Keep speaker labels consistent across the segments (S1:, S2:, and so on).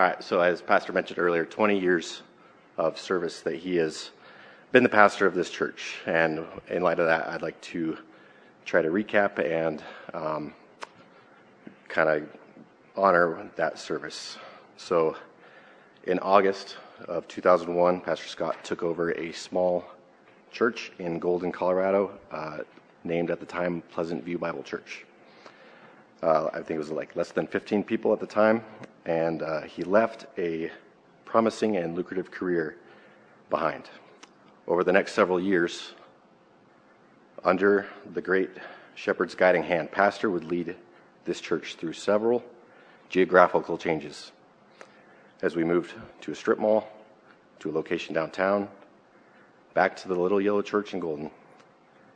S1: right, so as Pastor mentioned earlier, 20 years of service that he has been the pastor of this church. And in light of that, I'd like to try to recap and um, kind of honor that service. So in August of 2001, Pastor Scott took over a small church in Golden, Colorado, uh, named at the time Pleasant View Bible Church. Uh, I think it was like less than 15 people at the time, and uh, he left a promising and lucrative career behind. Over the next several years, under the great shepherd's guiding hand, Pastor would lead this church through several geographical changes as we moved to a strip mall, to a location downtown, back to the little yellow church in Golden,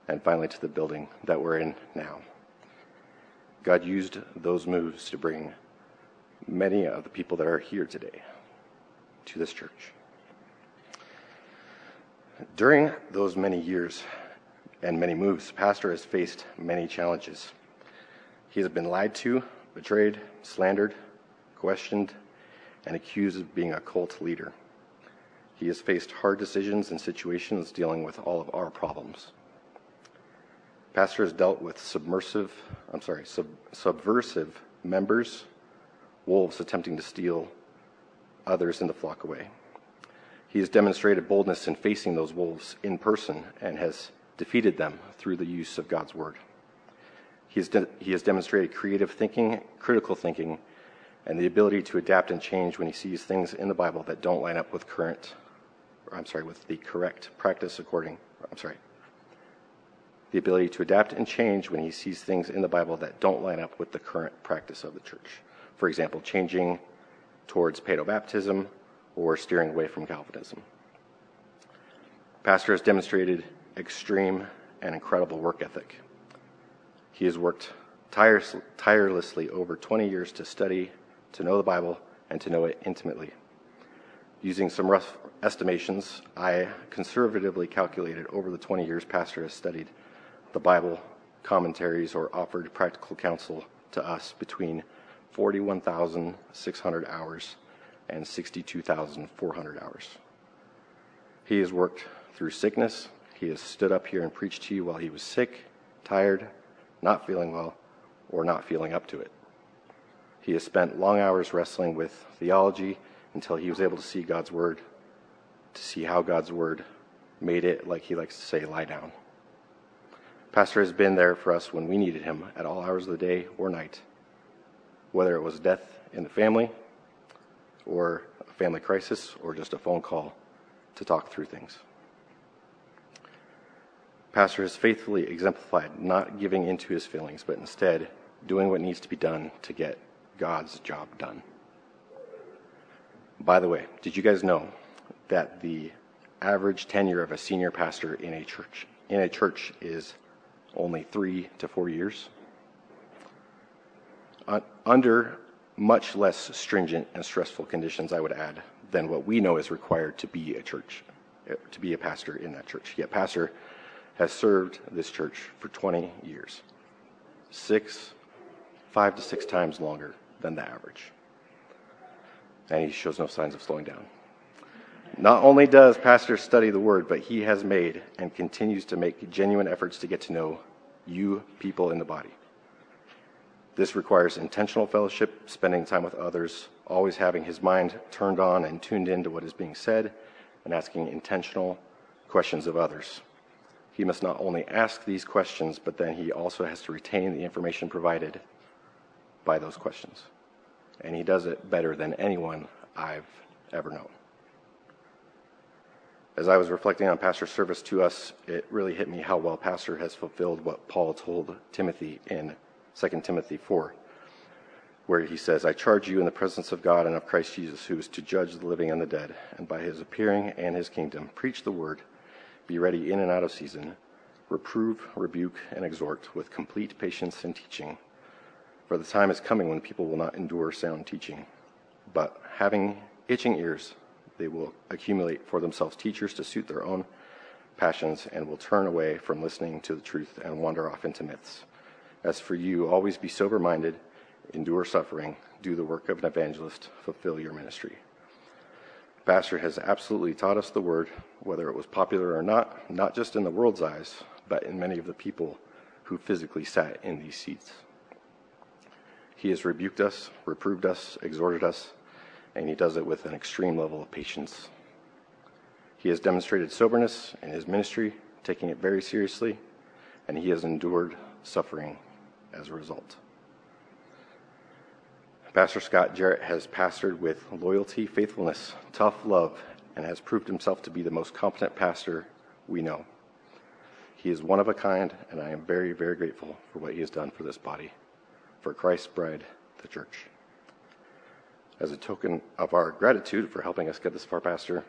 S1: and finally to the building that we're in now. God used those moves to bring many of the people that are here today to this church. During those many years and many moves, Pastor has faced many challenges. He has been lied to, betrayed, slandered, questioned, and accused of being a cult leader. He has faced hard decisions and situations dealing with all of our problems. Pastor has dealt with submersive, I'm sorry, sub, subversive members, wolves attempting to steal others in the flock away. He has demonstrated boldness in facing those wolves in person and has defeated them through the use of God's word. He has, de- he has demonstrated creative thinking, critical thinking, and the ability to adapt and change when he sees things in the Bible that don't line up with current, I'm sorry, with the correct practice according, I'm sorry, the ability to adapt and change when he sees things in the Bible that don't line up with the current practice of the church. For example, changing towards paedobaptism or steering away from Calvinism. Pastor has demonstrated extreme and incredible work ethic. He has worked tirelessly over 20 years to study to know the Bible, and to know it intimately. Using some rough estimations, I conservatively calculated over the 20 years Pastor has studied the Bible, commentaries, or offered practical counsel to us between 41,600 hours and 62,400 hours. He has worked through sickness. He has stood up here and preached to you while he was sick, tired, not feeling well, or not feeling up to it. He has spent long hours wrestling with theology until he was able to see God's Word, to see how God's Word made it, like he likes to say, lie down. Pastor has been there for us when we needed him at all hours of the day or night, whether it was death in the family, or a family crisis, or just a phone call to talk through things. Pastor has faithfully exemplified not giving into his feelings, but instead doing what needs to be done to get God's job done. By the way, did you guys know that the average tenure of a senior pastor in a church in a church is only three to four years? Under much less stringent and stressful conditions, I would add, than what we know is required to be a church, uh, to be a pastor in that church. Yet, pastor has served this church for 20 years, six, five to six times longer than the average. And he shows no signs of slowing down. Not only does Pastor study the Word, but he has made and continues to make genuine efforts to get to know you, people in the body. This requires intentional fellowship, spending time with others, always having his mind turned on and tuned in to what is being said, and asking intentional questions of others. He must not only ask these questions, but then he also has to retain the information provided by those questions and he does it better than anyone I've ever known. As I was reflecting on Pastor's service to us, it really hit me how well Pastor has fulfilled what Paul told Timothy in 2 Timothy 4, where he says, I charge you in the presence of God and of Christ Jesus, who is to judge the living and the dead, and by his appearing and his kingdom, preach the word, be ready in and out of season, reprove, rebuke, and exhort with complete patience and teaching. For the time is coming when people will not endure sound teaching, but having itching ears, they will accumulate for themselves teachers to suit their own passions and will turn away from listening to the truth and wander off into myths. As for you, always be sober minded, endure suffering, do the work of an evangelist, fulfill your ministry. Pastor has absolutely taught us the word, whether it was popular or not, not just in the world's eyes, but in many of the people who physically sat in these seats. He has rebuked us, reproved us, exhorted us, and he does it with an extreme level of patience. He has demonstrated soberness in his ministry, taking it very seriously, and he has endured suffering as a result. Pastor Scott Jarrett has pastored with loyalty, faithfulness, tough love, and has proved himself to be the most competent pastor we know. He is one of a kind, and I am very, very grateful for what he has done for this body, for Christ's bride, the church. As a token of our gratitude for helping us get this far, Pastor,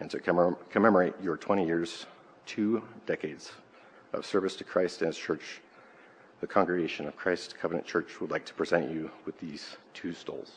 S1: and to commemorate your 20 years, two decades of service to Christ and His church, the congregation of Christ Covenant Church would like to present you with these two stoles.